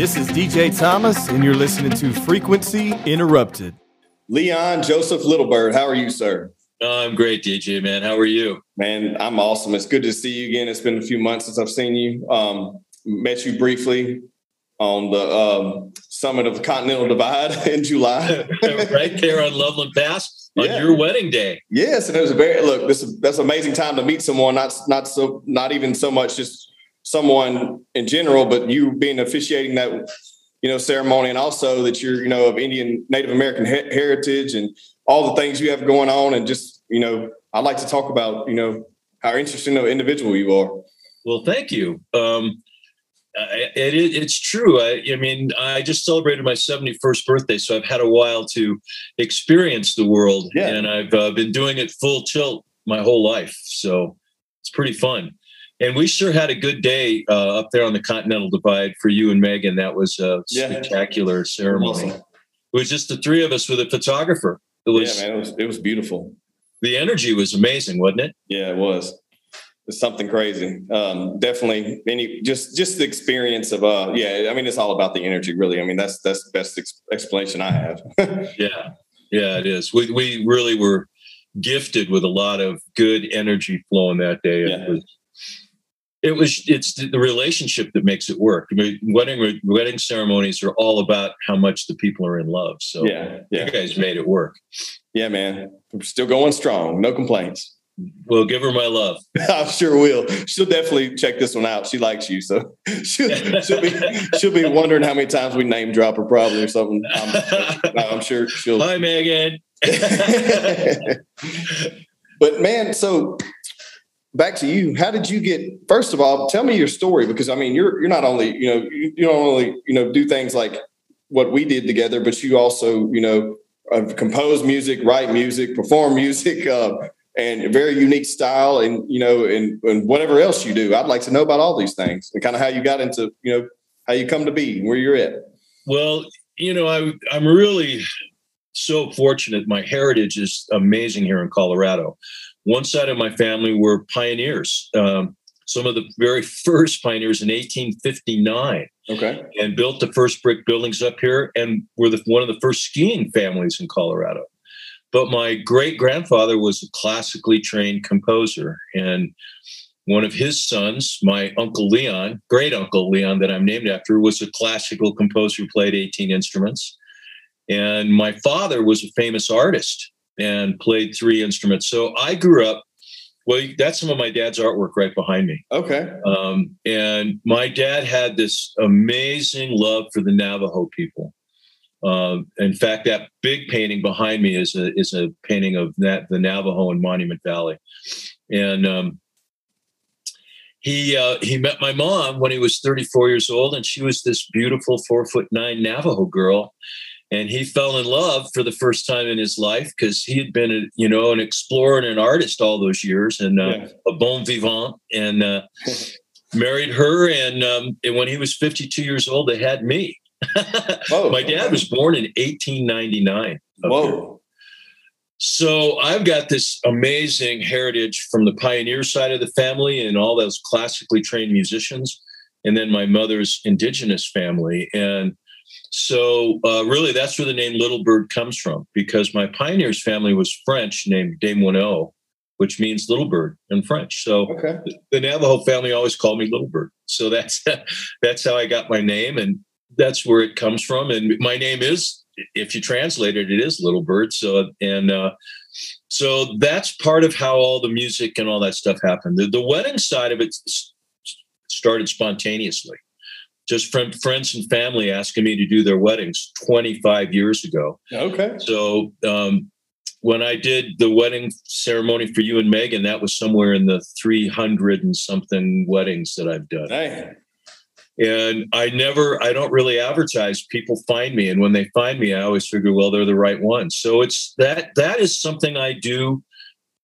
This is DJ Thomas, and you're listening to Frequency Interrupted. Leon Joseph Littlebird, how are you, sir? Oh, I'm great, DJ, man. How are you? Man, I'm awesome. It's good to see you again. It's been a few months since I've seen you. Um, met you briefly on the um, summit of the Continental Divide in July. right there on Loveland Pass on yeah. your wedding day. Yes, and it was a very look. This that's an amazing time to meet someone. Not not so not even so much just someone in general, but you being officiating that you know ceremony, and also that you're you know of Indian Native American he- heritage and all the things you have going on, and just you know, I'd like to talk about you know how interesting of individual you are. Well, thank you. Um, it, it, it's true. I, I, mean, I just celebrated my 71st birthday, so I've had a while to experience the world, yeah. and I've uh, been doing it full tilt my whole life. So it's pretty fun and we sure had a good day uh, up there on the Continental Divide for you and Megan. That was a yeah. spectacular ceremony. Awesome. It was just the three of us with a photographer. It was, yeah, man, it was, it was beautiful. The energy was amazing, wasn't it? Yeah, it was. It's something crazy. Um, definitely, any just just the experience of uh, yeah. I mean, it's all about the energy, really. I mean, that's that's the best ex- explanation I have. yeah, yeah, it is. We we really were gifted with a lot of good energy flowing that day. Yeah. It was it was it's the relationship that makes it work. I mean, wedding wedding ceremonies are all about how much the people are in love. So yeah, yeah. you guys made it work. Yeah, man, we're still going strong. No complaints. Well, give her my love. I sure will. She'll definitely check this one out. She likes you, so she'll, she'll be she'll be wondering how many times we name drop her, probably or something. I'm, I'm sure she'll. Hi, Megan. but man, so back to you. How did you get? First of all, tell me your story because I mean, you're you're not only you know you, you don't only you know do things like what we did together, but you also you know uh, compose music, write music, perform music, uh, and a very unique style, and you know, and, and whatever else you do. I'd like to know about all these things and kind of how you got into you know how you come to be where you're at. Well, you know, I I'm really so fortunate. My heritage is amazing here in Colorado one side of my family were pioneers. Um, some of the very first pioneers in 1859. Okay. And built the first brick buildings up here and were the, one of the first skiing families in Colorado. But my great grandfather was a classically trained composer. And one of his sons, my uncle Leon, great uncle Leon, that I'm named after, was a classical composer who played 18 instruments. And my father was a famous artist and played three instruments. So I grew up. Well, that's some of my dad's artwork right behind me. Okay. Um, and my dad had this amazing love for the Navajo people. Um, in fact, that big painting behind me is a is a painting of that the Navajo in Monument Valley, and um, he uh, he met my mom when he was 34 years old, and she was this beautiful four foot nine Navajo girl, and he fell in love for the first time in his life because he had been a, you know an explorer and an artist all those years and uh, yeah. a bon vivant and uh, married her and, um, and when he was 52 years old they had me Whoa, my dad was born in 1899 Whoa. So I've got this amazing heritage from the pioneer side of the family and all those classically trained musicians, and then my mother's indigenous family. And so uh, really, that's where the name Little Bird comes from, because my pioneer's family was French, named Desmoineaux, which means little bird in French. So okay. the Navajo family always called me Little Bird. So that's that's how I got my name, and that's where it comes from. And my name is, if you translate it, it is Little Bird. So and uh, so that's part of how all the music and all that stuff happened. The, the wedding side of it started spontaneously just from friends and family asking me to do their weddings 25 years ago. Okay. So um, when I did the wedding ceremony for you and Megan, that was somewhere in the 300 and something weddings that I've done. Hey. And I never, I don't really advertise. People find me, and when they find me, I always figure, well, they're the right ones. So it's that that is something I do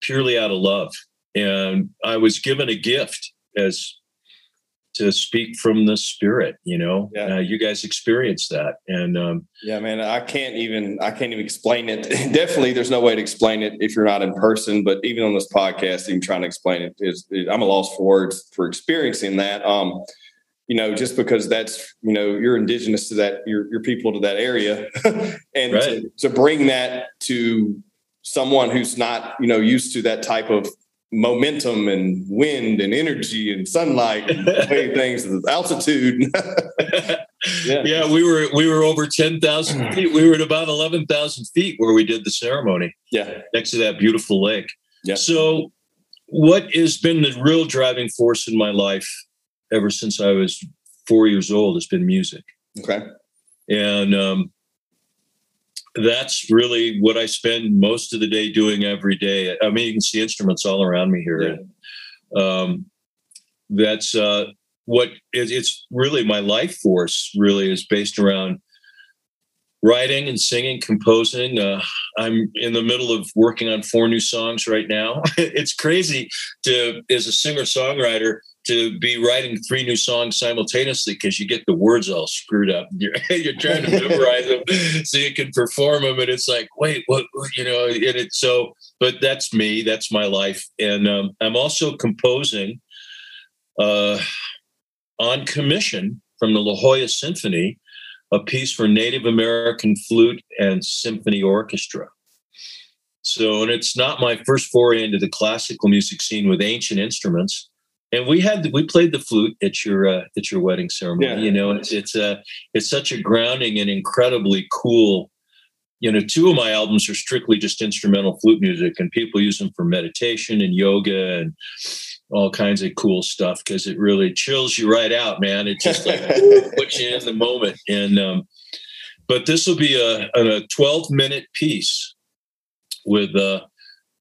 purely out of love. And I was given a gift as to speak from the spirit you know yeah. uh, you guys experience that and um, yeah man i can't even i can't even explain it definitely there's no way to explain it if you're not in person but even on this podcast even trying to explain it is i'm a loss for words for experiencing that um you know, just because that's, you know, you're indigenous to that, your, your people to that area. and right. to, to bring that to someone who's not, you know, used to that type of momentum and wind and energy and sunlight and way things altitude yeah. yeah we were we were over 10,000 feet we were at about 11,000 feet where we did the ceremony yeah next to that beautiful lake yeah so what has been the real driving force in my life ever since I was four years old has been music. Okay. And um, that's really what I spend most of the day doing every day. I mean, you can see instruments all around me here. Yeah. Um, that's uh, what it, it's really my life force. Really is based around writing and singing, composing. Uh, I'm in the middle of working on four new songs right now. it's crazy to, as a singer songwriter, to be writing three new songs simultaneously because you get the words all screwed up. You're, you're trying to memorize them so you can perform them, and it's like, wait, what? You know, and it's so. But that's me. That's my life, and um, I'm also composing uh, on commission from the La Jolla Symphony a piece for Native American flute and symphony orchestra. So, and it's not my first foray into the classical music scene with ancient instruments. And we had we played the flute at your uh, at your wedding ceremony. Yeah. You know, it's it's a it's such a grounding and incredibly cool. You know, two of my albums are strictly just instrumental flute music, and people use them for meditation and yoga and all kinds of cool stuff because it really chills you right out, man. It just like puts you in the moment. And um, but this will be a, a 12 minute piece with uh,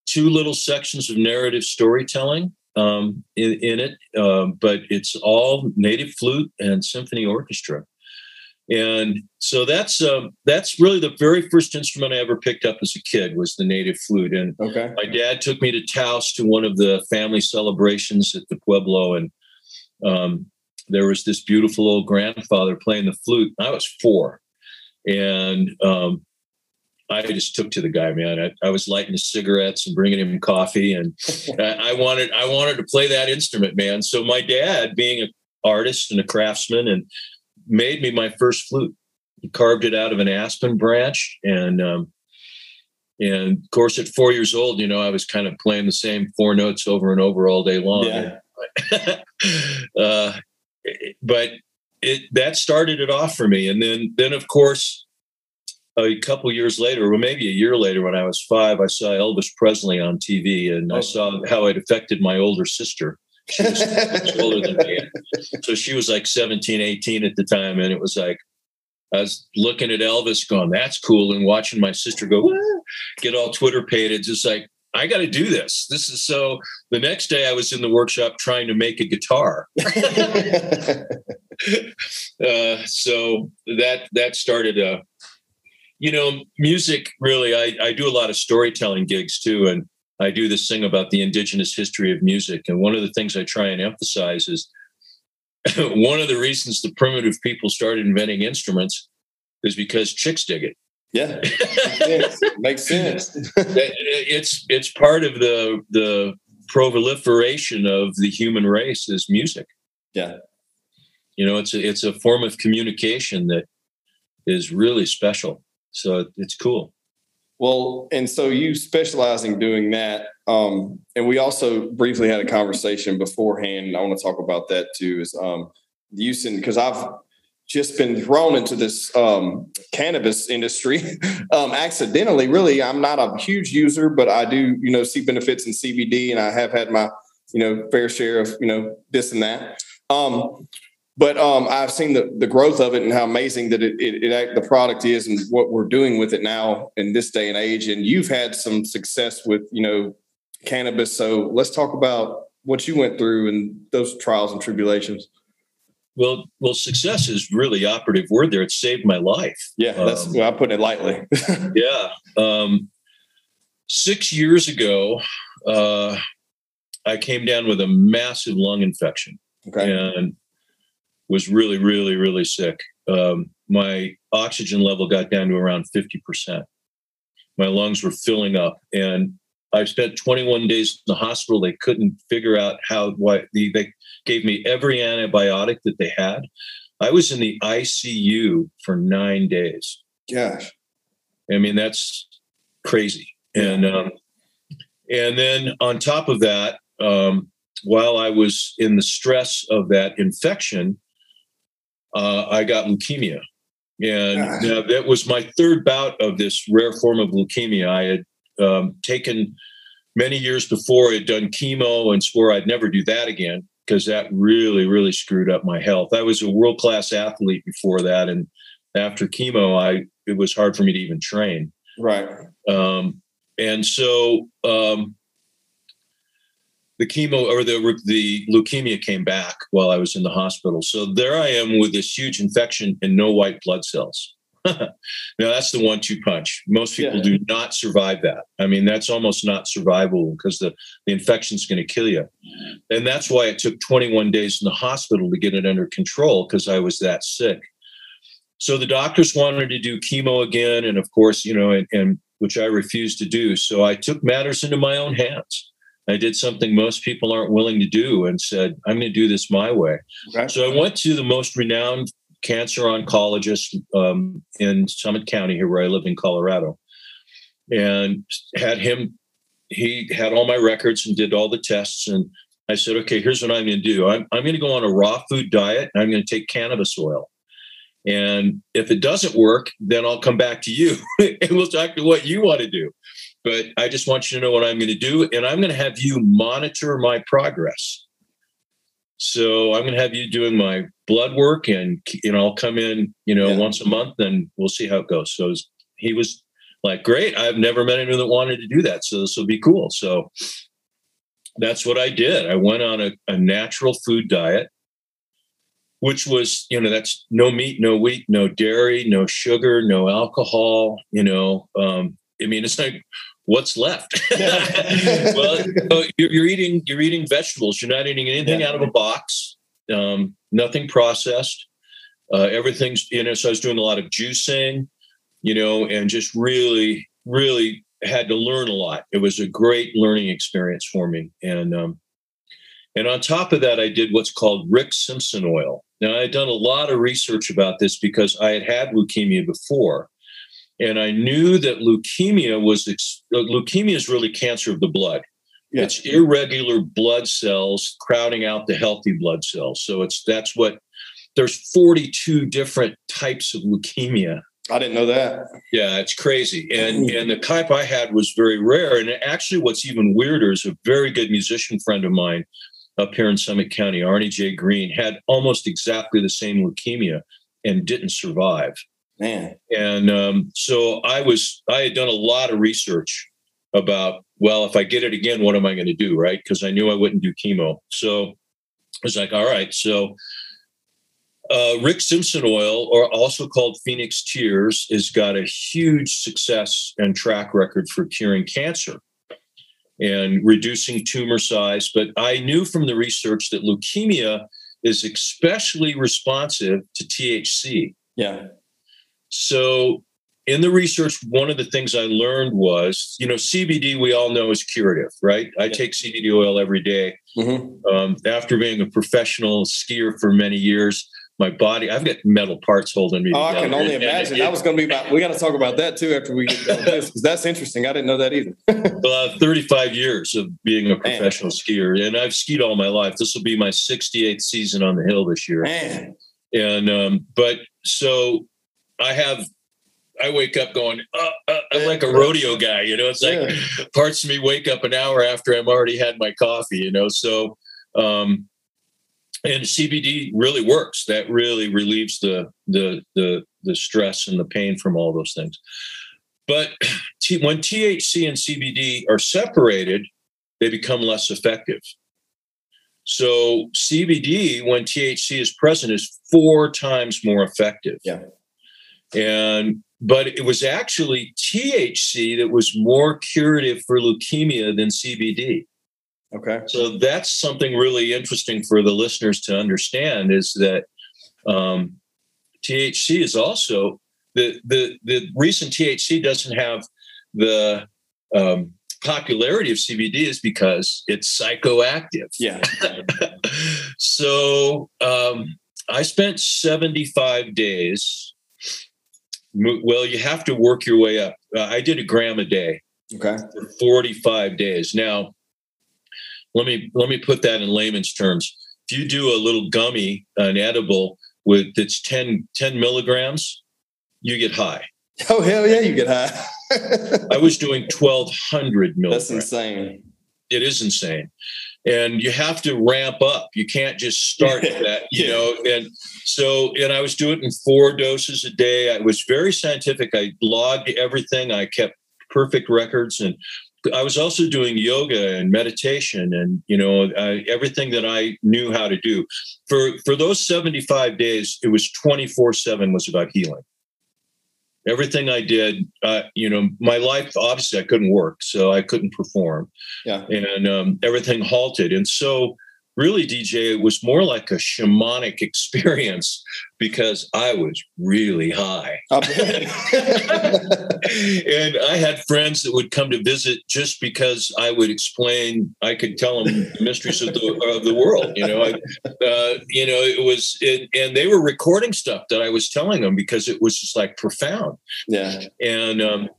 two little sections of narrative storytelling um, in, in, it, um, but it's all native flute and symphony orchestra. And so that's um, that's really the very first instrument I ever picked up as a kid was the native flute. And okay. my dad took me to Taos to one of the family celebrations at the Pueblo, and um, there was this beautiful old grandfather playing the flute. I was four, and um, I just took to the guy, man. I, I, was lighting his cigarettes and bringing him coffee, and I, I wanted I wanted to play that instrument, man. So my dad, being an artist and a craftsman, and made me my first flute. He carved it out of an aspen branch, and um, and of course, at four years old, you know, I was kind of playing the same four notes over and over all day long. Yeah. uh, but it that started it off for me, and then then of course, a couple years later, or maybe a year later, when I was five, I saw Elvis Presley on TV, and oh. I saw how it affected my older sister. She was older than me. So she was like 17, 18 at the time. And it was like, I was looking at Elvis going, that's cool. And watching my sister go, get all Twitter pated, just like, I got to do this. This is so. The next day, I was in the workshop trying to make a guitar. uh, so that that started a, you know, music. Really, I I do a lot of storytelling gigs too, and I do this thing about the indigenous history of music. And one of the things I try and emphasize is one of the reasons the primitive people started inventing instruments is because chicks dig it. Yeah, makes sense. it's it's part of the the proliferation of the human race is music. Yeah, you know, it's a it's a form of communication that is really special. So it's cool. Well, and so you specialize in doing that. Um, and we also briefly had a conversation beforehand. I want to talk about that too, is um, using, because I've just been thrown into this um, cannabis industry um, accidentally. Really, I'm not a huge user, but I do, you know, see benefits in CBD, and I have had my, you know, fair share of, you know, this and that. Um, but um, I've seen the, the growth of it and how amazing that it, it, it, the product is and what we're doing with it now in this day and age. And you've had some success with you know cannabis. So let's talk about what you went through and those trials and tribulations. Well, well, success is really operative word there. It saved my life. Yeah, that's um, I'm putting it lightly. yeah, um, six years ago, uh, I came down with a massive lung infection. Okay. And was really, really, really sick. Um, my oxygen level got down to around 50%. My lungs were filling up. And I spent 21 days in the hospital. They couldn't figure out how why they, they gave me every antibiotic that they had. I was in the ICU for nine days. Gosh, I mean that's crazy. And um, and then on top of that, um, while I was in the stress of that infection, uh, I got leukemia. And that was my third bout of this rare form of leukemia. I had um, taken many years before, I had done chemo and swore I'd never do that again because that really, really screwed up my health. I was a world class athlete before that. And after chemo, I it was hard for me to even train. Right. Um, and so um, the chemo or the the leukemia came back while I was in the hospital. So there I am with this huge infection and no white blood cells. now that's the one-two punch. Most people yeah. do not survive that. I mean, that's almost not survivable because the, the infection's going to kill you. And that's why it took 21 days in the hospital to get it under control because I was that sick. So the doctors wanted to do chemo again, and of course, you know, and, and which I refused to do. So I took matters into my own hands. I did something most people aren't willing to do and said, I'm going to do this my way. Okay. So I went to the most renowned cancer oncologist um, in Summit County, here where I live in Colorado, and had him. He had all my records and did all the tests. And I said, okay, here's what I'm going to do I'm, I'm going to go on a raw food diet and I'm going to take cannabis oil. And if it doesn't work, then I'll come back to you and we'll talk to what you want to do but I just want you to know what I'm going to do. And I'm going to have you monitor my progress. So I'm going to have you doing my blood work and, you know, I'll come in, you know, yeah. once a month and we'll see how it goes. So he was like, great. I've never met anyone that wanted to do that. So this will be cool. So that's what I did. I went on a, a natural food diet, which was, you know, that's no meat, no wheat, no dairy, no sugar, no alcohol, you know, um, I mean, it's like what's left? well, you're, you're, eating you're eating vegetables. You're not eating anything yeah. out of a box. Um, nothing processed. Uh, everything's you know. So I was doing a lot of juicing, you know, and just really, really had to learn a lot. It was a great learning experience for me, and um, and on top of that, I did what's called Rick Simpson oil. Now I had done a lot of research about this because I had had leukemia before and I knew that leukemia was uh, leukemia is really cancer of the blood. Yeah. It's irregular blood cells crowding out the healthy blood cells. So it's that's what there's 42 different types of leukemia. I didn't know that. Yeah, it's crazy. And and the type I had was very rare. And actually, what's even weirder is a very good musician friend of mine up here in Summit County, Arnie J. Green, had almost exactly the same leukemia and didn't survive. Man. And um, so I was, I had done a lot of research about, well, if I get it again, what am I going to do? Right. Because I knew I wouldn't do chemo. So I was like, all right. So uh, Rick Simpson oil, or also called Phoenix Tears, has got a huge success and track record for curing cancer and reducing tumor size. But I knew from the research that leukemia is especially responsive to THC. Yeah. So in the research, one of the things I learned was, you know, CBD we all know is curative, right? I yeah. take CBD oil every day. Mm-hmm. Um, after being a professional skier for many years, my body, I've got metal parts holding me. Oh, I can only imagine. that was going to be about, we got to talk about that too after we get done this, because that's interesting. I didn't know that either. well, 35 years of being a professional Man. skier, and I've skied all my life. This will be my 68th season on the hill this year. Man. And, um, but so I have I wake up going, uh, uh, I'm like a rodeo guy, you know. It's like yeah. parts of me wake up an hour after I'm already had my coffee, you know. So, um, and CBD really works. That really relieves the the the the stress and the pain from all those things. But t- when THC and CBD are separated, they become less effective. So CBD, when THC is present, is four times more effective. Yeah. And but it was actually THC that was more curative for leukemia than CBD. Okay. So that's something really interesting for the listeners to understand is that um, THC is also the the the recent THC doesn't have the um, popularity of CBD is because it's psychoactive. Yeah. so um, I spent 75 days. Well, you have to work your way up. Uh, I did a gram a day Okay. for 45 days. Now, let me let me put that in layman's terms. If you do a little gummy, an edible with that's 10, 10 milligrams, you get high. Oh hell yeah, you get high. I was doing 1200 milligrams. That's insane. It is insane. And you have to ramp up. You can't just start that you know? And so and i was doing it in four doses a day. I was very scientific. I logged everything. I kept perfect records. And i was also doing yoga and meditation and you know I, everything that i knew how to do. For for those 75 days it was 24 7 was about healing everything i did uh, you know my life obviously i couldn't work so i couldn't perform Yeah. and um, everything halted. And so, really, DJ, it was more like a shamanic experience because I was really high. And I had friends that would come to visit just because I would explain, I could tell them the mysteries of the, of the world. You know, I, uh, you know, it was, it, and they were recording stuff that I was telling them because it was just like profound yeah. and um,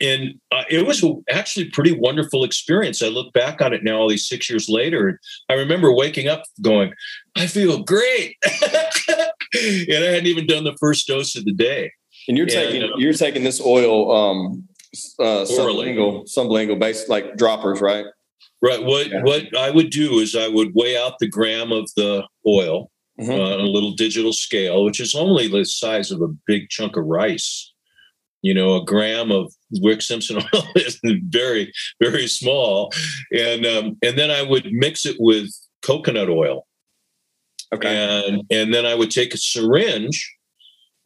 and uh, it was actually a pretty wonderful experience. I look back on it now, all these six years later, and I remember waking up going, "I feel great," and I hadn't even done the first dose of the day. And you're taking no. you're taking this oil um uh sublingual sublingual based like droppers, right? Right. What Yeah. what I would do is I would weigh out the gram of the oil Mhm. uh, on a little digital scale, which is only the size of a big chunk of rice. You know, a gram of Wick Simpson oil is very, very small, and um, and then I would mix it with coconut oil, Okay. and and then I would take a syringe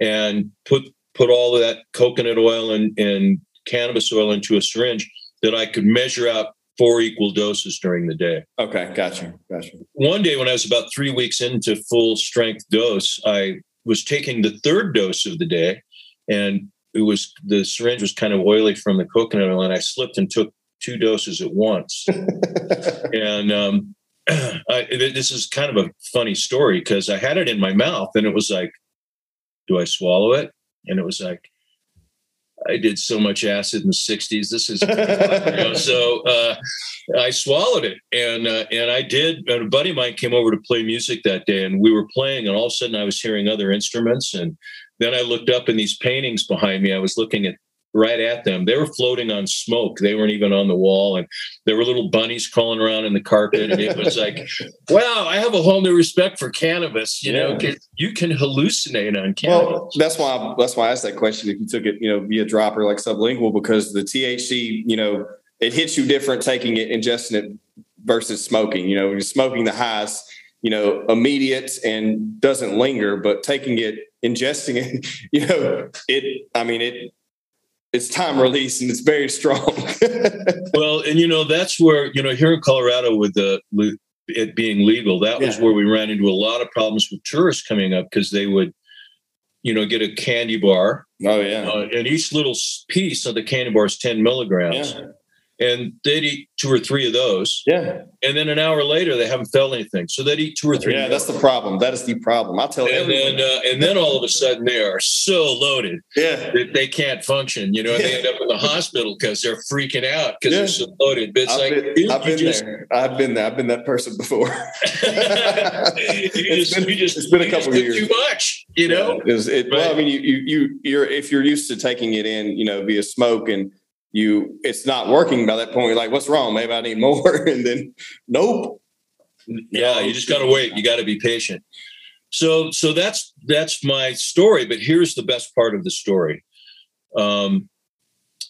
and put put all of that coconut oil and and cannabis oil into a syringe that I could measure out four equal doses during the day Okay, gotcha. Gotcha. one day when I was about three weeks into full strength dose, I was taking the third dose of the day, and it was the syringe was kind of oily from the coconut oil, and I slipped and took two doses at once. and um, I, this is kind of a funny story because I had it in my mouth, and it was like, "Do I swallow it?" And it was like. I did so much acid in the '60s. This is you know, so. Uh, I swallowed it, and uh, and I did. And a buddy of mine came over to play music that day, and we were playing, and all of a sudden I was hearing other instruments, and then I looked up, and these paintings behind me, I was looking at right at them. They were floating on smoke. They weren't even on the wall, and there were little bunnies crawling around in the carpet, and it was like, wow, I have a whole new respect for cannabis. You know, Yeah. you can hallucinate on cannabis. Well, that's why I, that's why I asked that question. If you took it, you know, via dropper like sublingual, because the THC, you know, it hits you different taking it, ingesting it versus smoking. You know, when you're smoking the highs, you know, immediate and doesn't linger, but taking it, ingesting it, you know, it. I mean, it. It's time release and it's very strong. Well, and you know that's where you know here in Colorado with the it being legal, that was where we ran into a lot of problems with tourists coming up because they would, you know, get a candy bar, oh yeah, uh, and each little piece of the candy bar is ten milligrams, yeah, and they'd eat two or three of those, yeah. and then an hour later they haven't felt anything, so they'd eat two or three. Yeah, that's the problem. That is the problem. I tell And everyone. then, uh, and then all of a sudden they are so loaded yeah, that they can't function. You know, and they end up in the hospital because they're freaking out because Yeah. they're so loaded. But it's I've like, been, I've been just- there. I've been there. I've been that person before. It's just, been- just, it's been a couple years. Too much, you know. Yeah, is it, well, I mean, you, you, you, you're if you're used to taking it in, you know, via smoke, and you, it's not working by that point. You're like, what's wrong? Maybe I need more, and then, nope. Yeah, you just got to wait. You got to be patient. So, so that's that's my story. But here's the best part of the story. Um,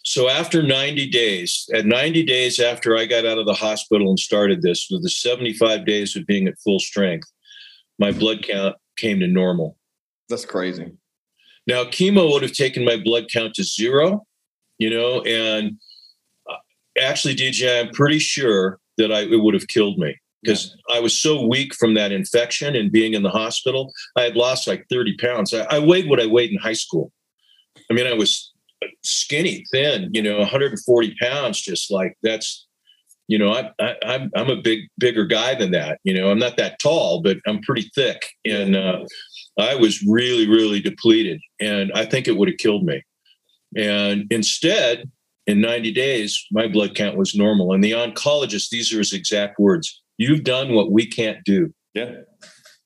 so after 90 days, at 90 days after I got out of the hospital and started this, with the 75 days of being at full strength, my blood count came to normal. That's crazy. Now, chemo would have taken my blood count to zero, you know, and actually, DJ, I'm pretty sure that I, it would have killed me because I was so weak from that infection and being in the hospital. I had lost like 30 pounds. I, I weighed what I weighed in high school. I mean, I was skinny, thin, you know, 140 pounds, just like that's, you know, I, I, I'm I'm a big bigger guy than that. You know, I'm not that tall, but I'm pretty thick, and uh, I was really really depleted, and I think it would have killed me. And instead, in 90 days, my blood count was normal. And the oncologist, these are his exact words: "You've done what we can't do." Yeah.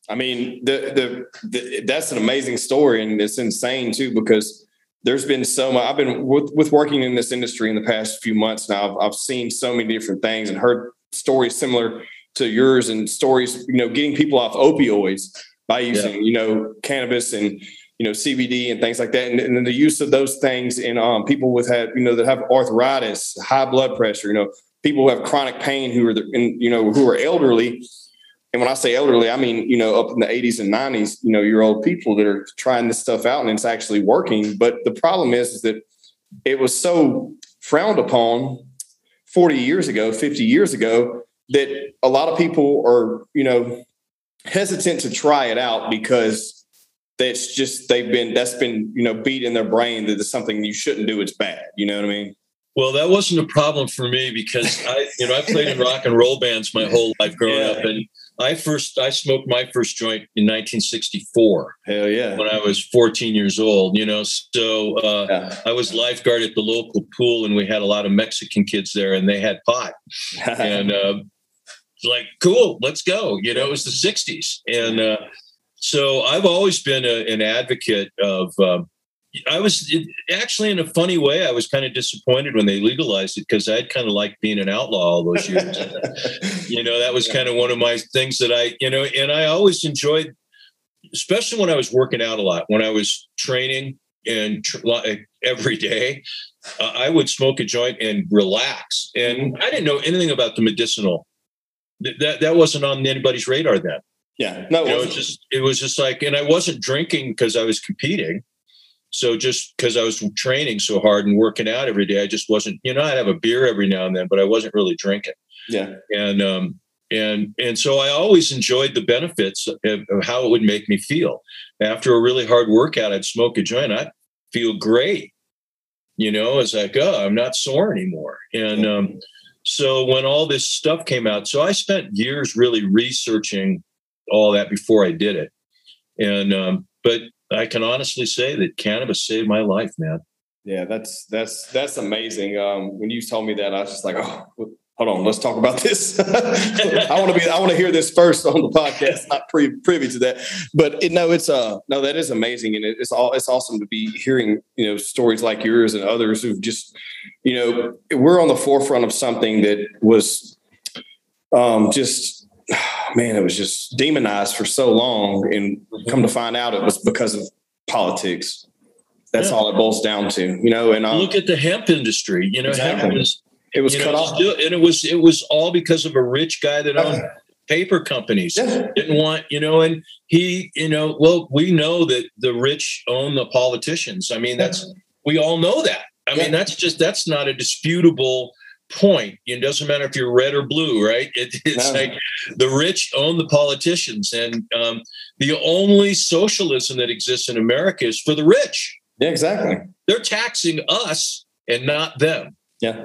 I mean, the, the, the that's an amazing story, and it's insane too because there's been so much. I've been with, with working in this industry in the past few months now. I've, I've seen so many different things and heard stories similar to yours, and stories you know getting people off opioids by using yeah. you know cannabis and you know CBD and things like that, and, and the use of those things in um, people with have you know that have arthritis, high blood pressure, you know people who have chronic pain who are the, in, you know who are elderly and when I say elderly, I mean, you know, up in the 80s and 90s, you know, year old people that are trying this stuff out and it's actually working. But the problem is, is that it was so frowned upon 40 years ago, 50 years ago, that a lot of people are, you know, hesitant to try it out because that's just they've been that's been, you know, beat in their brain that it's something you shouldn't do, it's bad. You know what I mean? Well, that wasn't a problem for me because I, you know, I played in rock and roll bands my whole life growing yeah. up, and I first I smoked my first joint in 1964. Hell yeah! When I was 14 years old, you know, so uh, yeah. I was lifeguard at the local pool, and we had a lot of Mexican kids there, and they had pot, and uh, like, cool, let's go. You know, it was the 60s, and uh, so I've always been a, an advocate of. Um, I was actually in a funny way. I was kind of disappointed when they legalized it because I'd kind of liked being an outlaw all those years. you know, that was kind of one of my things that I, you know, and I always enjoyed, especially when I was working out a lot, when I was training and tr- every day, uh, I would smoke a joint and relax. And I didn't know anything about the medicinal. That that wasn't on anybody's radar then. Yeah, no, it, you know, it was just it was just like, and I wasn't drinking because I was competing. So just because I was training so hard and working out every day, I just wasn't, you know, I'd have a beer every now and then, but I wasn't really drinking. Yeah. And, um, and, and so I always enjoyed the benefits of, of how it would make me feel. After a really hard workout, I'd smoke a joint. I'd feel great. You know, it's like, oh, I'm not sore anymore. And, um, so when all this stuff came out, so I spent years really researching all that before I did it. And, um, but I can honestly say that cannabis saved my life, man. Yeah, that's that's that's amazing. Um, when you told me that, I was just like, oh, hold on, let's talk about this. I want to be, I want to hear this first on the podcast, not pre- privy to that. But it, no, it's uh, no, that is amazing, and it, it's all it's awesome to be hearing you know stories like yours and others who've just, you know, we're on the forefront of something that was, um, just man, it was just demonized for so long. And come to find out it was because of politics. That's yeah. all it boils down to, you know. And um, look at the hemp industry. You know, exactly. hemp was it was cut know, off, and it was it was all because of a rich guy that owned uh, paper companies. Yeah. Didn't want, you know, and he, you know, well, we know that the rich own the politicians. I mean, that's we all know that. I yeah. mean, that's just that's not a disputable point. It doesn't matter if you're red or blue, right? It, it's no. like the rich own the politicians, and um, the only socialism that exists in America is for the rich. Yeah, exactly. They're taxing us and not them. Yeah.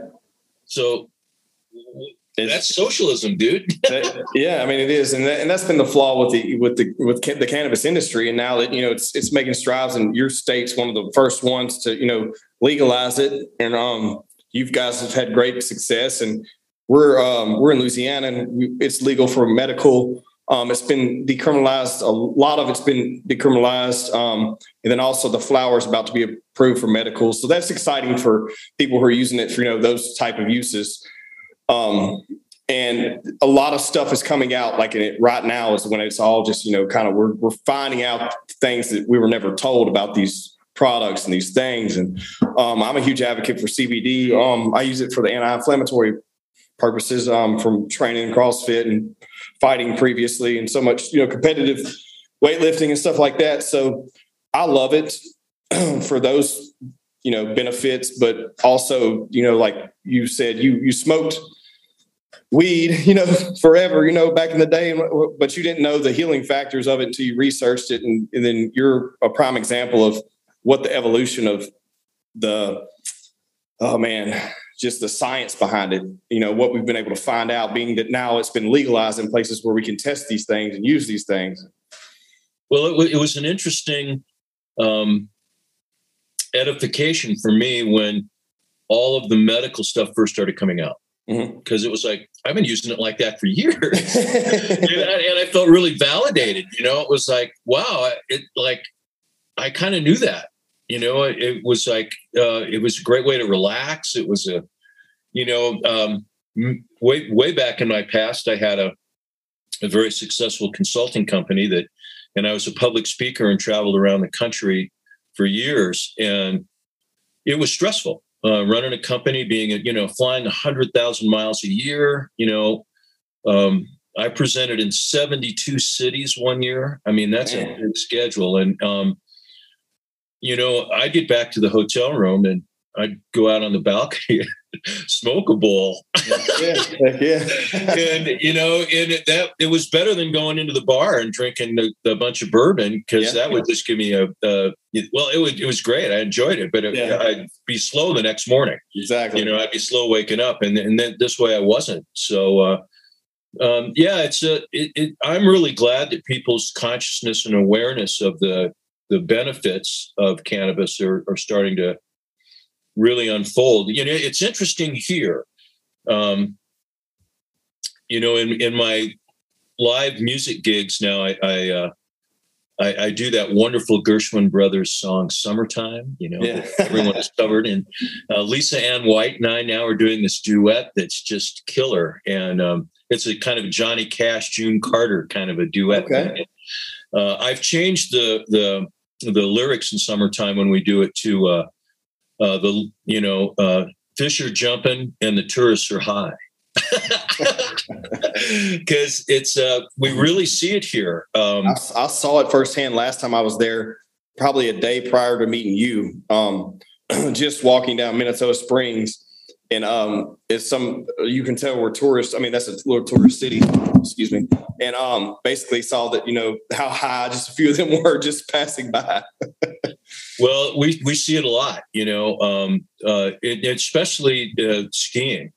So it's, that's socialism, dude. that, yeah, I mean it is, and that, and that's been the flaw with the with the with the cannabis industry. And now that you know it's it's making strides, and your state's one of the first ones to you know legalize it, and um you guys have had great success, and we're um, we're in Louisiana, and it's legal for medical. Um, it's been decriminalized. A lot of it's been decriminalized, um, and then also the flower is about to be approved for medical. So that's exciting for people who are using it for you know those type of uses. Um, and a lot of stuff is coming out like in it right now is when it's all just you know kind of we're we're finding out things that we were never told about these products and these things. And um, I'm a huge advocate for CBD. Um, I use it for the anti-inflammatory purposes um, from training CrossFit and fighting previously, and so much you know competitive weightlifting and stuff like that. So I love it for those you know benefits, but also you know like you said, you you smoked weed, you know, forever, you know, back in the day, but you didn't know the healing factors of it until you researched it. And, and then you're a prime example of what the evolution of the oh man, just the science behind it. You know what we've been able to find out, being that now it's been legalized in places where we can test these things and use these things. Well, it, it was an interesting um, edification for me when all of the medical stuff first started coming out because mm-hmm. it was like I've been using it like that for years, and, I, and, I, felt really validated. You know, it was like, wow, it like I kind of knew that. You know, it, it was like uh, it was a great way to relax. It was a, you know, um, way way back in my past, I had a a very successful consulting company that, and I was a public speaker and traveled around the country for years, and it was stressful uh, running a company, being a, you know flying hundred thousand miles a year. You know, um, I presented in seventy two cities one year. I mean, that's Man. a big schedule, and um, you know, I get back to the hotel room and I'd go out on the balcony smoke a bowl. yeah, yeah. and you know, and it, that it was better than going into the bar and drinking a, bunch of bourbon because yeah, that would just give me a, a, well, it would it was great. I enjoyed it, but it. I'd be slow the next morning. Exactly. You know, I'd be slow waking up, and and then this way I wasn't. So. uh um, yeah, it's a. It, it, I'm really glad that people's consciousness and awareness of the the benefits of cannabis are, are starting to really unfold. You know, it's interesting here. Um, you know, in in my live music gigs now, I I, uh, I, I do that wonderful Gershwin Brothers song "Summertime." You know, yeah. everyone is covered, and uh, Lisa Ann White and I now are doing this duet that's just killer, and um, it's a kind of Johnny Cash, June Carter kind of a duet. Okay. Uh, I've changed the the the lyrics in "Summertime" when we do it to uh, uh, the you know uh, fish are jumping and the tourists are high because it's uh, we really see it here. Um, I, I, saw it firsthand last time I was there, probably a day prior to meeting you. Um, just walking down Minnesota Springs and um, it's some you can tell we're tourists. I mean, that's a little tourist city. Excuse me. And um, basically saw that you know how high just a few of them were just passing by. well, we we see it a lot. You know, um, uh, it, especially uh, skiing.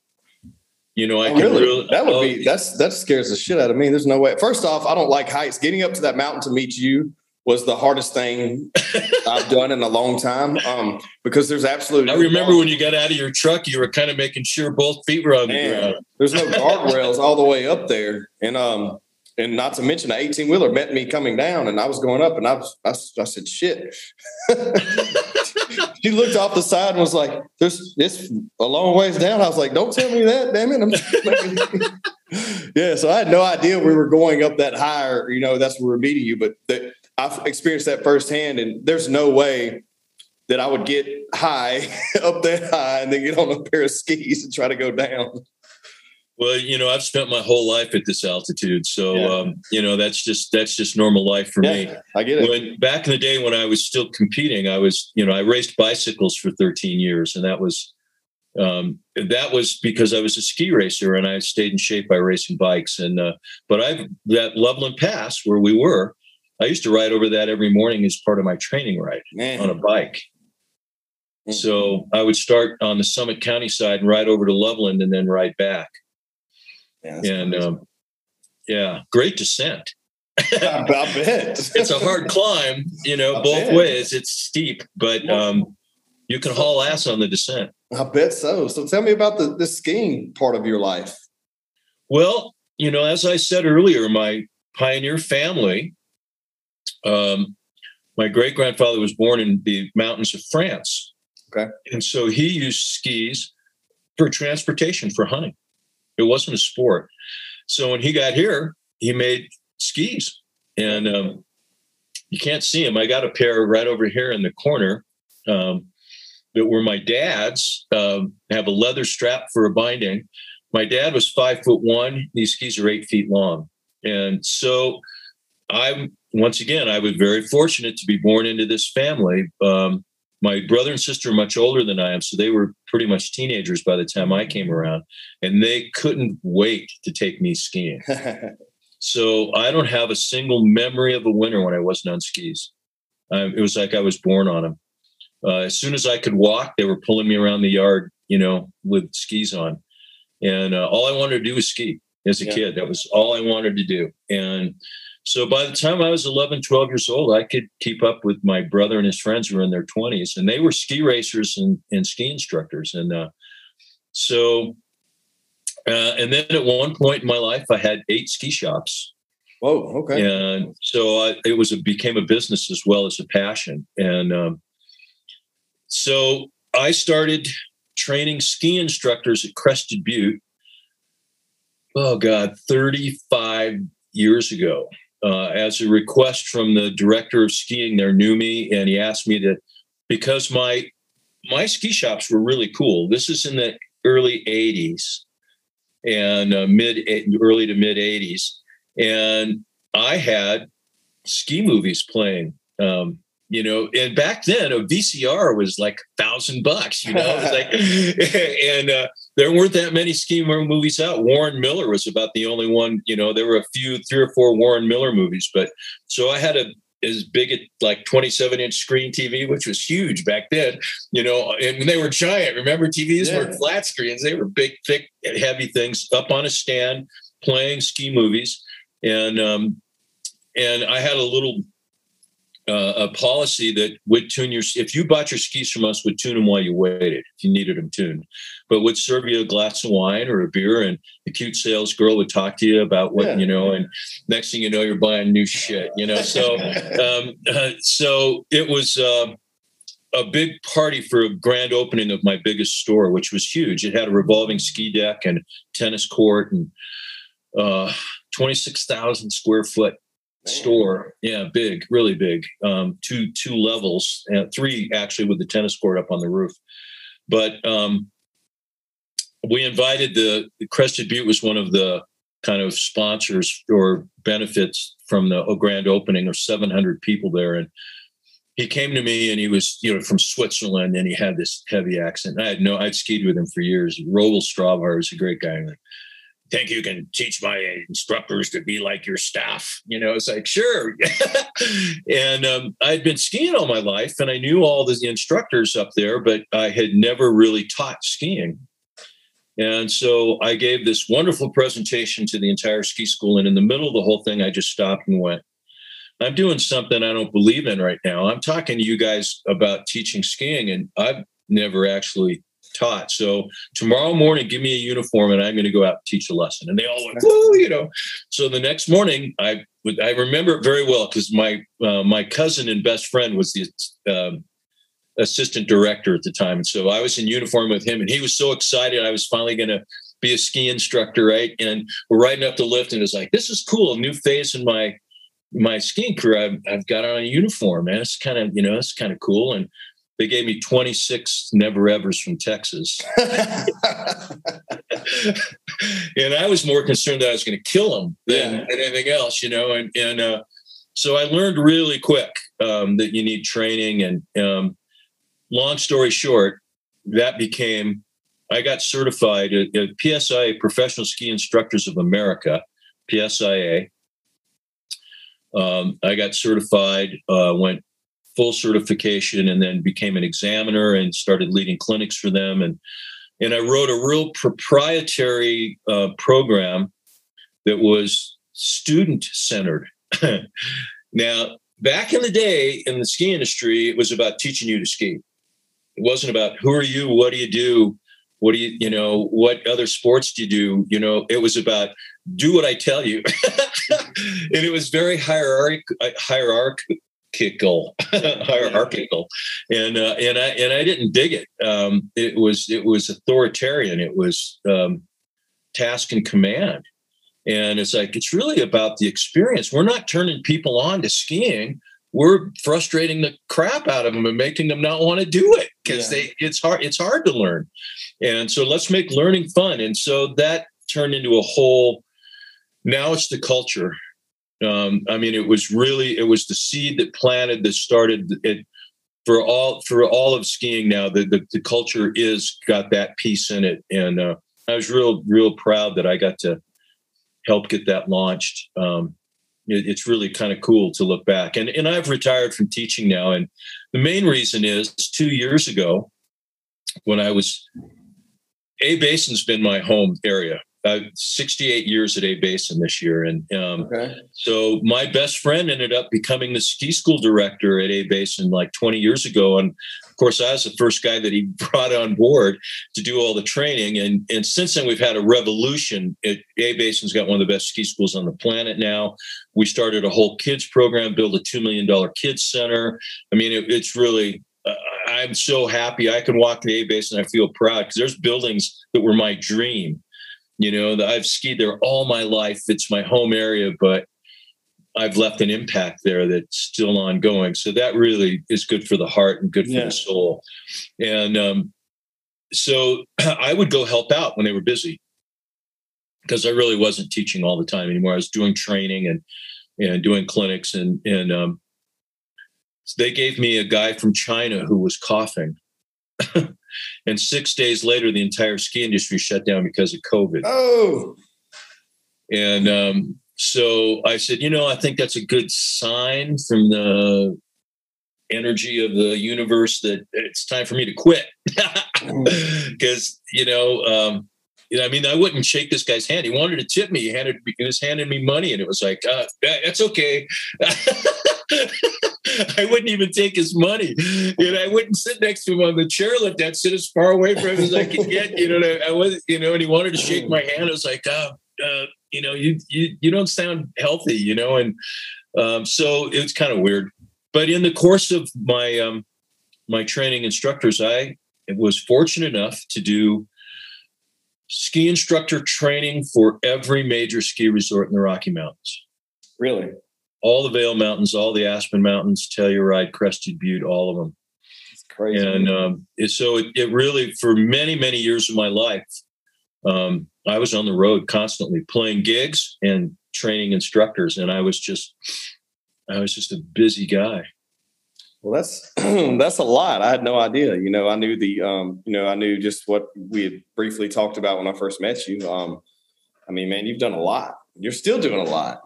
You know, I oh, really? really? that would be that's that scares the shit out of me. There's no way. First off, I don't like heights. Getting up to that mountain to meet you was the hardest thing I've done in a long time um, because there's absolutely. I remember when you got out of your truck, you were kind of making sure both feet were on Man, the ground. There's no guardrails all the way up there, and um, and not to mention the 18 wheeler met me coming down, and I was going up, and I was I, I said shit. she looked off the side and was like, "There's this a long ways down." I was like, "Don't tell me that, damn it!" yeah, so I had no idea we were going up that higher. you know, that's where we we're meeting you, but. The, I've experienced that firsthand, and there's no way that I would get high up that high and then get on a pair of skis and try to go down. Well, you know, I've spent my whole life at this altitude, so yeah. um, you know that's just that's just normal life for yeah, me. I get it. When back in the day when I was still competing, I was you know I raced bicycles for 13 years, and that was um, that was because I was a ski racer and I stayed in shape by racing bikes. And uh, but I've that Loveland Pass where we were, I used to ride over that every morning as part of my training ride Man. on a bike. Mm-hmm. So I would start on the Summit County side and ride over to Loveland and then ride back. Yeah, and um, yeah, great descent. I bet it's a hard climb, you know, I both bet. ways. It's steep, but um, you can haul ass on the descent. I bet so. So tell me about the, the skiing part of your life. Well, you know, as I said earlier, my pioneer family um, my great grandfather was born in the mountains of France. Okay. And so he used skis for transportation for hunting. It wasn't a sport. So when he got here, he made skis. And um, you can't see them. I got a pair right over here in the corner um, that were my dad's. Um, have a leather strap for a binding. My dad was five foot one. These skis are eight feet long. And so I'm once again, I was very fortunate to be born into this family. Um, my brother and sister are much older than I am, so they were pretty much teenagers by the time I came around, and they couldn't wait to take me skiing. so I don't have a single memory of a winter when I wasn't on skis. Um, it was like I was born on them. uh, as soon as I could walk, they were pulling me around the yard, you know, with skis on. And uh, all I wanted to do was ski as a yeah. kid. That was all I wanted to do. And so by the time I was 11, 12 years old, I could keep up with my brother and his friends who were in their 20s, and they were ski racers and, and ski instructors. And uh, so, uh, and then at one point in my life, I had eight ski shops. Whoa, okay. And so I, it was a, became a business as well as a passion. And um, so I started training ski instructors at Crested Butte. Oh God, 35 years ago uh, as a request from the director of skiing there knew me and he asked me to because my my ski shops were really cool. This is in the early 80s and uh, mid early to mid 80s and i had ski movies playing um, you know and back then a vcr was like thousand bucks you know? It was like and uh, there weren't that many ski movies out. Warren Miller was about the only one. You know, there were a few, three or four Warren Miller movies, but so I had a as big at like 27 inch screen TV, which was huge back then, you know, and they were giant. Remember, TVs yeah. weren't flat screens, they were big, thick, heavy things up on a stand playing ski movies. And, um, and I had a little uh, a policy that would tune your if you bought your skis from us would tune them while you waited if you needed them tuned. But would serve you a glass of wine or a beer and the cute sales girl would talk to you about what yeah. you know and next thing you know you're buying new shit you know? So um, uh, so it was uh, a big party for a grand opening of my biggest store which was huge. It had a revolving ski deck and tennis court and uh, 26,000 square foot store. Yeah, big, really big. Um, two two levels, uh, three actually with the tennis court up on the roof. But um, we invited the, Crested Butte was one of the kind of sponsors or benefits from the grand opening or 700 people there and he came to me and he was you know from switzerland and he had this heavy accent i had no i'd skied with him for years Roel Stravhar is a great guy think you can teach my instructors to be like your staff. You know, it's like, sure. and um, I'd been skiing all my life and I knew all the instructors up there, but I had never really taught skiing. And so I gave this wonderful presentation to the entire ski school. And in the middle of the whole thing, I just stopped and went, I'm doing something I don't believe in right now. I'm talking to you guys about teaching skiing, and I've never actually taught. So tomorrow morning, give me a uniform and I'm going to go out and teach a lesson. And they all went, woo, you know. So the next morning, I I remember it very well because my uh, my cousin and best friend was the um, assistant director at the time, and so I was in uniform with him, and he was so excited I was finally going to be a ski instructor, right? And we're riding up the lift, and it's like, this is cool, a new phase in my my skiing career. I've, I've got on a uniform, man. It's kind of you know, it's kind of cool, and they gave me 26 never evers from Texas. and I was more concerned that I was going to kill them than, yeah. than, anything else, you know. And, and uh, so I learned really quick um, that you need training. And um, long story short, that became, I got certified at, at PSIA, Professional Ski Instructors of America, PSIA. Um, I got certified, uh, went full certification and then became an examiner and started leading clinics for them and and I wrote a real proprietary uh, program that was student centered. now, back in the day in the ski industry, it was about teaching you to ski. It wasn't about who are you, what do you do, what do you, you know, what other sports do you do? You know, it was about do what I tell you. and it was very hierarchic, hierarch, hierarchical, hierarchical, and uh, and I and I didn't dig it. Um, it was it was authoritarian. It was um, task and command, and it's like it's really about the experience. We're not turning people on to skiing. We're frustrating the crap out of them and making them not want to do it because yeah. they it's hard it's hard to learn, and so let's make learning fun. And so that turned into a whole. Now it's the culture um, I mean, it was really it was the seed that planted that started it for all for all of skiing. Now the the, the culture is got that piece in it, and uh, I was real real proud that I got to help get that launched. Um, it, it's really kind of cool to look back. And and I've retired from teaching now, and the main reason is two years ago when I was A Basin's been my home area. Uh, 68 years at A Basin this year, and um, okay. so my best friend ended up becoming the ski school director at A Basin like 20 years ago, and of course I was the first guy that he brought on board to do all the training, and and since then we've had a revolution. It, A Basin's got one of the best ski schools on the planet now. We started a whole kids program, built a two million dollar kids center. I mean, it, it's really uh, I'm so happy I can walk the A Basin. I feel proud because there's buildings that were my dream you know, that I've skied there all my life. It's my home area, but I've left an impact there that's still ongoing. So that really is good for the heart and good for yeah. the soul. And um, so I would go help out when they were busy because I really wasn't teaching all the time anymore. I was doing training and and doing clinics and and um, so they gave me a guy from China who was coughing. And six days later, the entire ski industry shut down because of COVID. Oh. And um, so I said, you know, I think that's a good sign from the energy of the universe that it's time for me to quit. Because, you know, um, you know, I mean, I wouldn't shake this guy's hand. He wanted to tip me. He handed he was handing me money, and it was like, uh, that's okay. I wouldn't even take his money. You know, I wouldn't sit next to him on the chairlift. I'd sit as far away from him as I could get. You know, I was, you know, and he wanted to shake my hand. I was like, oh, uh, you know, you you you don't sound healthy, you know, and um, so it was kind of weird. But in the course of my um, my training instructors, I was fortunate enough to do ski instructor training for every major ski resort in the Rocky Mountains. Really? All the Vail Mountains, all the Aspen Mountains, Telluride, Crested Butte, all of them. It's crazy. And um, so it, it, really, for many, many years of my life, um, I was on the road constantly playing gigs and training instructors. And I was just, I was just a busy guy. Well, that's that's a lot. I had no idea. You know, I knew the um, you know, I knew just what we had briefly talked about when I first met you. Um, I mean, man, you've done a lot. You're still doing a lot.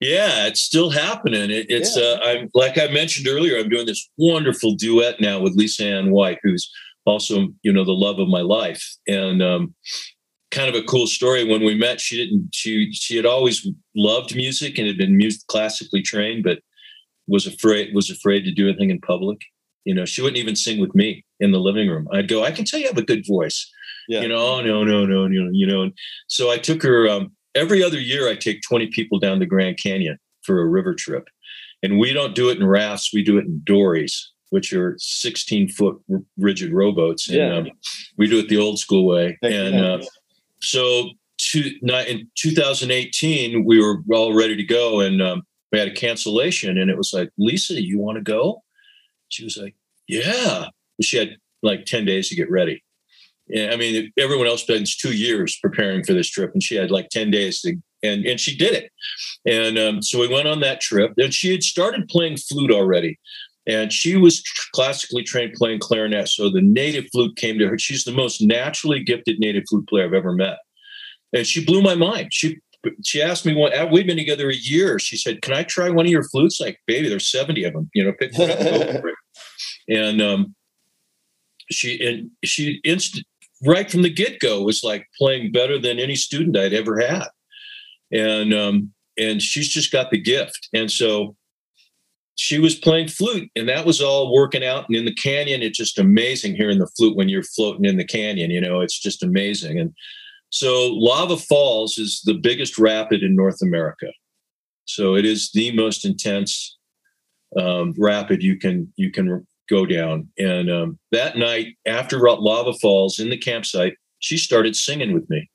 Yeah, it's still happening. It, it's yeah. uh, I'm like I mentioned earlier. I'm doing this wonderful duet now with Lisa Ann White, who's also you know the love of my life, and um, kind of a cool story. When we met, she didn't. She she had always loved music and had been music classically trained, but was afraid was afraid to do anything in public. You know, she wouldn't even sing with me in the living room. I'd go, I can tell you have a good voice. Yeah. You know, oh, no, no, no, you know, you know. So I took her um, every other year. I take twenty people down the Grand Canyon for a river trip, and we don't do it in rafts. We do it in dories, which are sixteen foot rigid rowboats. And, yeah. Um, we do it the old school way. Thank and uh, so to, in 2018, we were all ready to go, and um, we had a cancellation and it was like, Lisa, you want to go? She was like, yeah. She had like 10 days to get ready. I mean, everyone else spends two years preparing for this trip, and she had like 10 days to, and, and she did it. And um, so we went on that trip, and she had started playing flute already. And she was classically trained playing clarinet. So the native flute came to her. She's the most naturally gifted native flute player I've ever met. And she blew my mind. She she asked me we've been together a year. She said, "Can I try one of your flutes?" Like, baby, there's seventy of them. You know, pick one up, And um, she and she instant right from the get go was like playing better than any student I'd ever had. And um, and she's just got the gift. And so she was playing flute, and that was all working out. And in the canyon, it's just amazing hearing the flute when you're floating in the canyon. You know, it's just amazing. And so Lava Falls is the biggest rapid in North America. So it is the most intense um, rapid you can you can go down. And um, that night after Lava Falls in the campsite, she started singing with me,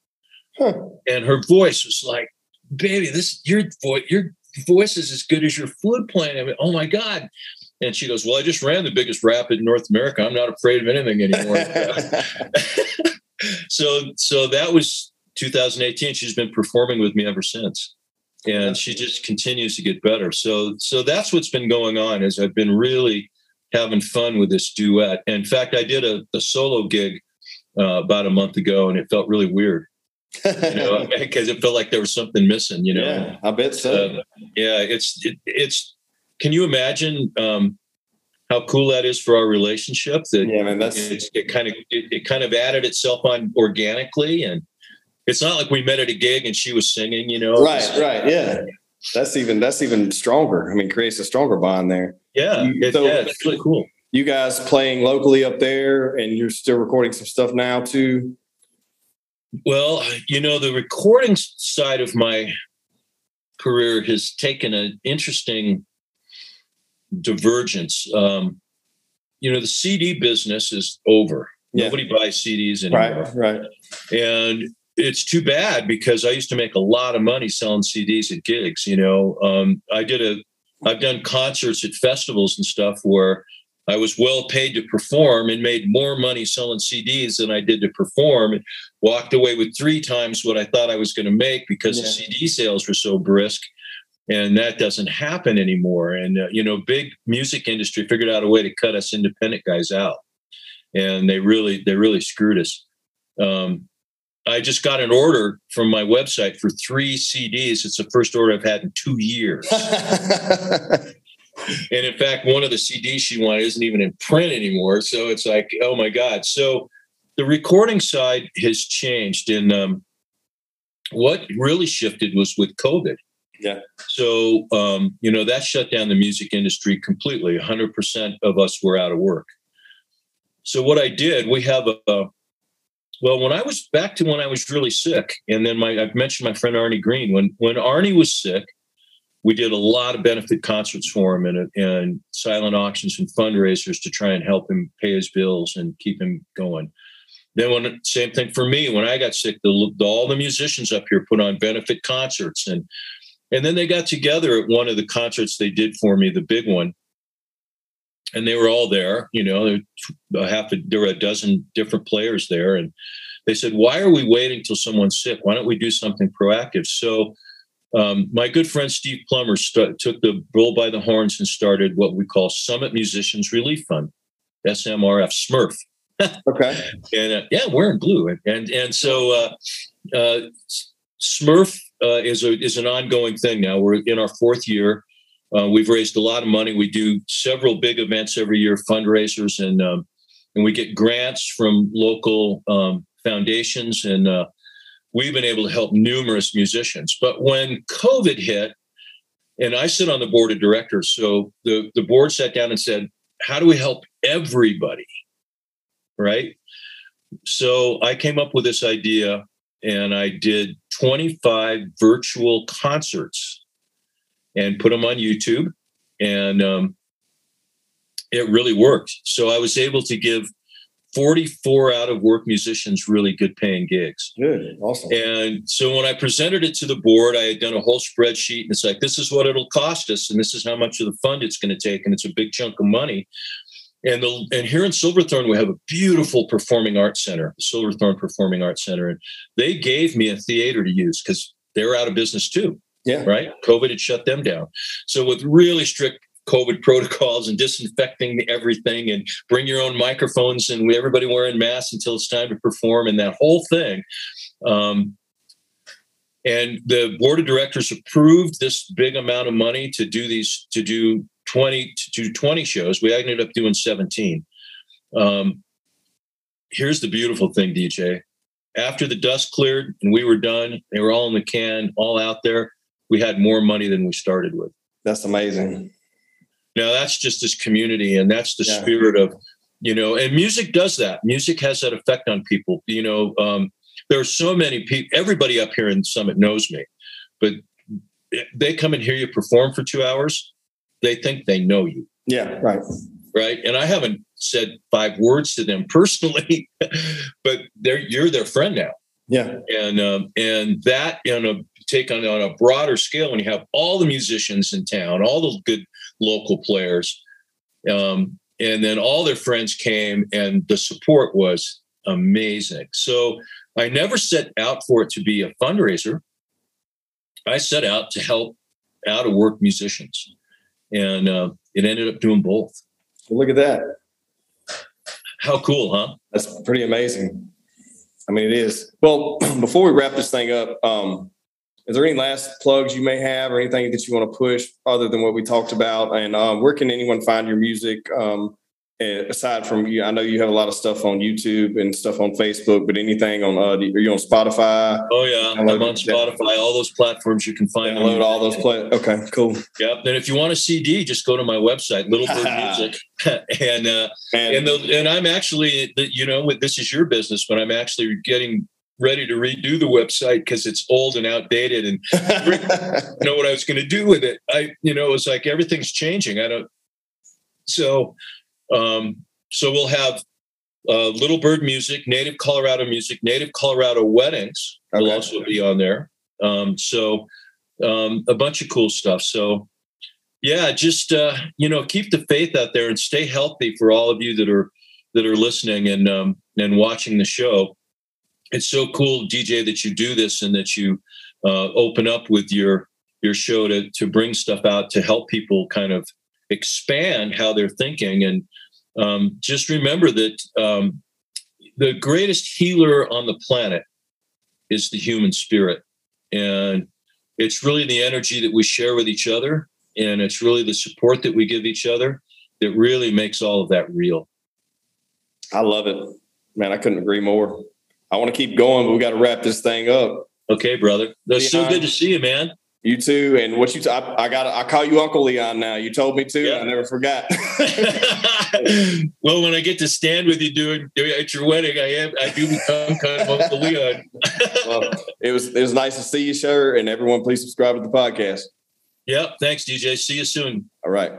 huh. and her voice was like, "Baby, this your voice your voice is as good as your flute playing." I mean, oh my god! And she goes, "Well, I just ran the biggest rapid in North America. I'm not afraid of anything anymore." so so that was 2018. She's been performing with me ever since. And she just continues to get better. So so that's what's been going on is I've been really having fun with this duet. In fact, I did a, a solo gig uh, about a month ago and it felt really weird. you know, because it felt like there was something missing. You know, yeah, I bet so. Uh, yeah, it's it, it's. Can you imagine um, how cool that is for our relationship? That yeah, man, that's it's, it kind of it, it kind of added itself on organically, and it's not like we met at a gig and she was singing. You know, right, right, yeah. That's even that's even stronger. I mean, creates a stronger bond there. Yeah, it, so, yeah, it's really cool. You guys playing locally up there, and you're still recording some stuff now too. Well, you know, the recording side of my career has taken an interesting divergence. Um, you know, the CD business is over. Yeah. Nobody buys CDs anymore. Right, right. And it's too bad because I used to make a lot of money selling CDs at gigs. You know, um, I did a, I've done concerts at festivals and stuff where I was well paid to perform and made more money selling CDs than I did to perform. And walked away with three times what I thought I was going to make because yeah. the CD sales were so brisk. And that doesn't happen anymore. And uh, you know, big music industry figured out a way to cut us independent guys out, and they really they really screwed us. Um, I just got an order from my website for three CDs. It's the first order I've had in two years. and in fact, one of the CDs she wanted isn't even in print anymore. So it's like, oh my God. So the recording side has changed. And um, what really shifted was with COVID. Yeah. So, um, you know, that shut down the music industry completely. 100% of us were out of work. So, what I did, we have a, a well, when I was back to when I was really sick, and then my I've mentioned my friend Arnie Green. When when Arnie was sick, we did a lot of benefit concerts for him and, and silent auctions and fundraisers to try and help him pay his bills and keep him going. Then when same thing for me when I got sick, the, the, all the musicians up here put on benefit concerts and and then they got together at one of the concerts they did for me, the big one, and they were all there. You know, a half a, there were a dozen different players there, and they said, "Why are we waiting till someone's sick? Why don't we do something proactive?" So um, my good friend Steve Plummer st- took the bull by the horns and started what we call Summit Musicians Relief Fund, SMRF, Smurf. okay. And uh, yeah, wearing blue, and and, and so uh, uh, Smurf uh, is a is an ongoing thing now. We're in our fourth year. Uh, we've raised a lot of money. We do several big events every year, fundraisers, and um, and we get grants from local um, foundations and uh, we've been able to help numerous musicians. But when COVID hit, and I sit on the board of directors, so the, the board sat down and said, How do we help everybody? Right. So I came up with this idea and I did 25 virtual concerts and put them on YouTube. And um, it really worked. So I was able to give 44 out of work musicians really good paying gigs. Good, awesome. And so when I presented it to the board, I had done a whole spreadsheet and it's like, this is what it'll cost us, and this is how much of the fund it's going to take, and it's a big chunk of money. And the and here in Silverthorne, we have a beautiful performing arts center, the Silverthorne Performing Arts Center. And they gave me a theater to use because they were out of business too. Yeah. Right. COVID had shut them down. So with really strict COVID protocols and disinfecting everything and bring your own microphones and everybody wearing masks until it's time to perform and that whole thing. Um, and the board of directors approved this big amount of money to do these to do 20 to do 20 shows. We ended up doing 17. Um, here's the beautiful thing, DJ. After the dust cleared and we were done, they were all in the can, all out there. We had more money than we started with. That's amazing. Now that's just this community, and that's the yeah. spirit of, you know, and music does that. Music has that effect on people. You know, um, there are so many people. Everybody up here in Summit knows me, but they come and hear you perform for two hours. They think they know you. Yeah, right. Right. And I haven't said five words to them personally, but they're you're their friend now. Yeah. And um, and that on a take on, on a broader scale when you have all the musicians in town, all the good local players. Um, and then all their friends came and the support was amazing. So I never set out for it to be a fundraiser. I set out to help out of work musicians. And uh, it ended up doing both. Look at that. How cool, huh? That's pretty amazing. I mean, it is. Well, before we wrap this thing up, um, is there any last plugs you may have or anything that you want to push other than what we talked about? And um, where can anyone find your music? Um, aside from you, I know you have a lot of stuff on YouTube and stuff on Facebook, but anything on, uh, are you on Spotify? Oh yeah. I'm on Spotify, all those platforms you can find. Download all those play. Okay, cool. Yep. And if you want a CD, just go to my website, Little Bird Music. and, uh, and, and, the, and I'm actually, you know, this is your business, but I'm actually getting ready to redo the website because it's old and outdated and know what I was going to do with it. I, you know, it's like everything's changing. I don't, so um, so we'll have uh, Little Bird music, Native Colorado music, Native Colorado weddings okay. will also be on there. Um, so um, a bunch of cool stuff. So yeah, just uh, you know, keep the faith out there and stay healthy for all of you that are that are listening and um, and watching the show. It's so cool, DJ, that you do this and that you uh, open up with your your show to to bring stuff out to help people kind of expand how they're thinking. And um, just remember that um, the greatest healer on the planet is the human spirit. And it's really the energy that we share with each other. And it's really the support that we give each other that really makes all of that real. I love it. Man, I couldn't agree more. I want to keep going, but we got to wrap this thing up. Okay, brother. That's so good to see you, man. You too. And what you, t- I, I got, I call you Uncle Leon now. You told me to. Yeah. I never forgot. well, when I get to stand with you doing, doing at your wedding, I am, I do become kind of Uncle Leon. well, it was, it was nice to see you, sir. And everyone, please subscribe to the podcast. Yep. Thanks, DJ. See you soon. All right.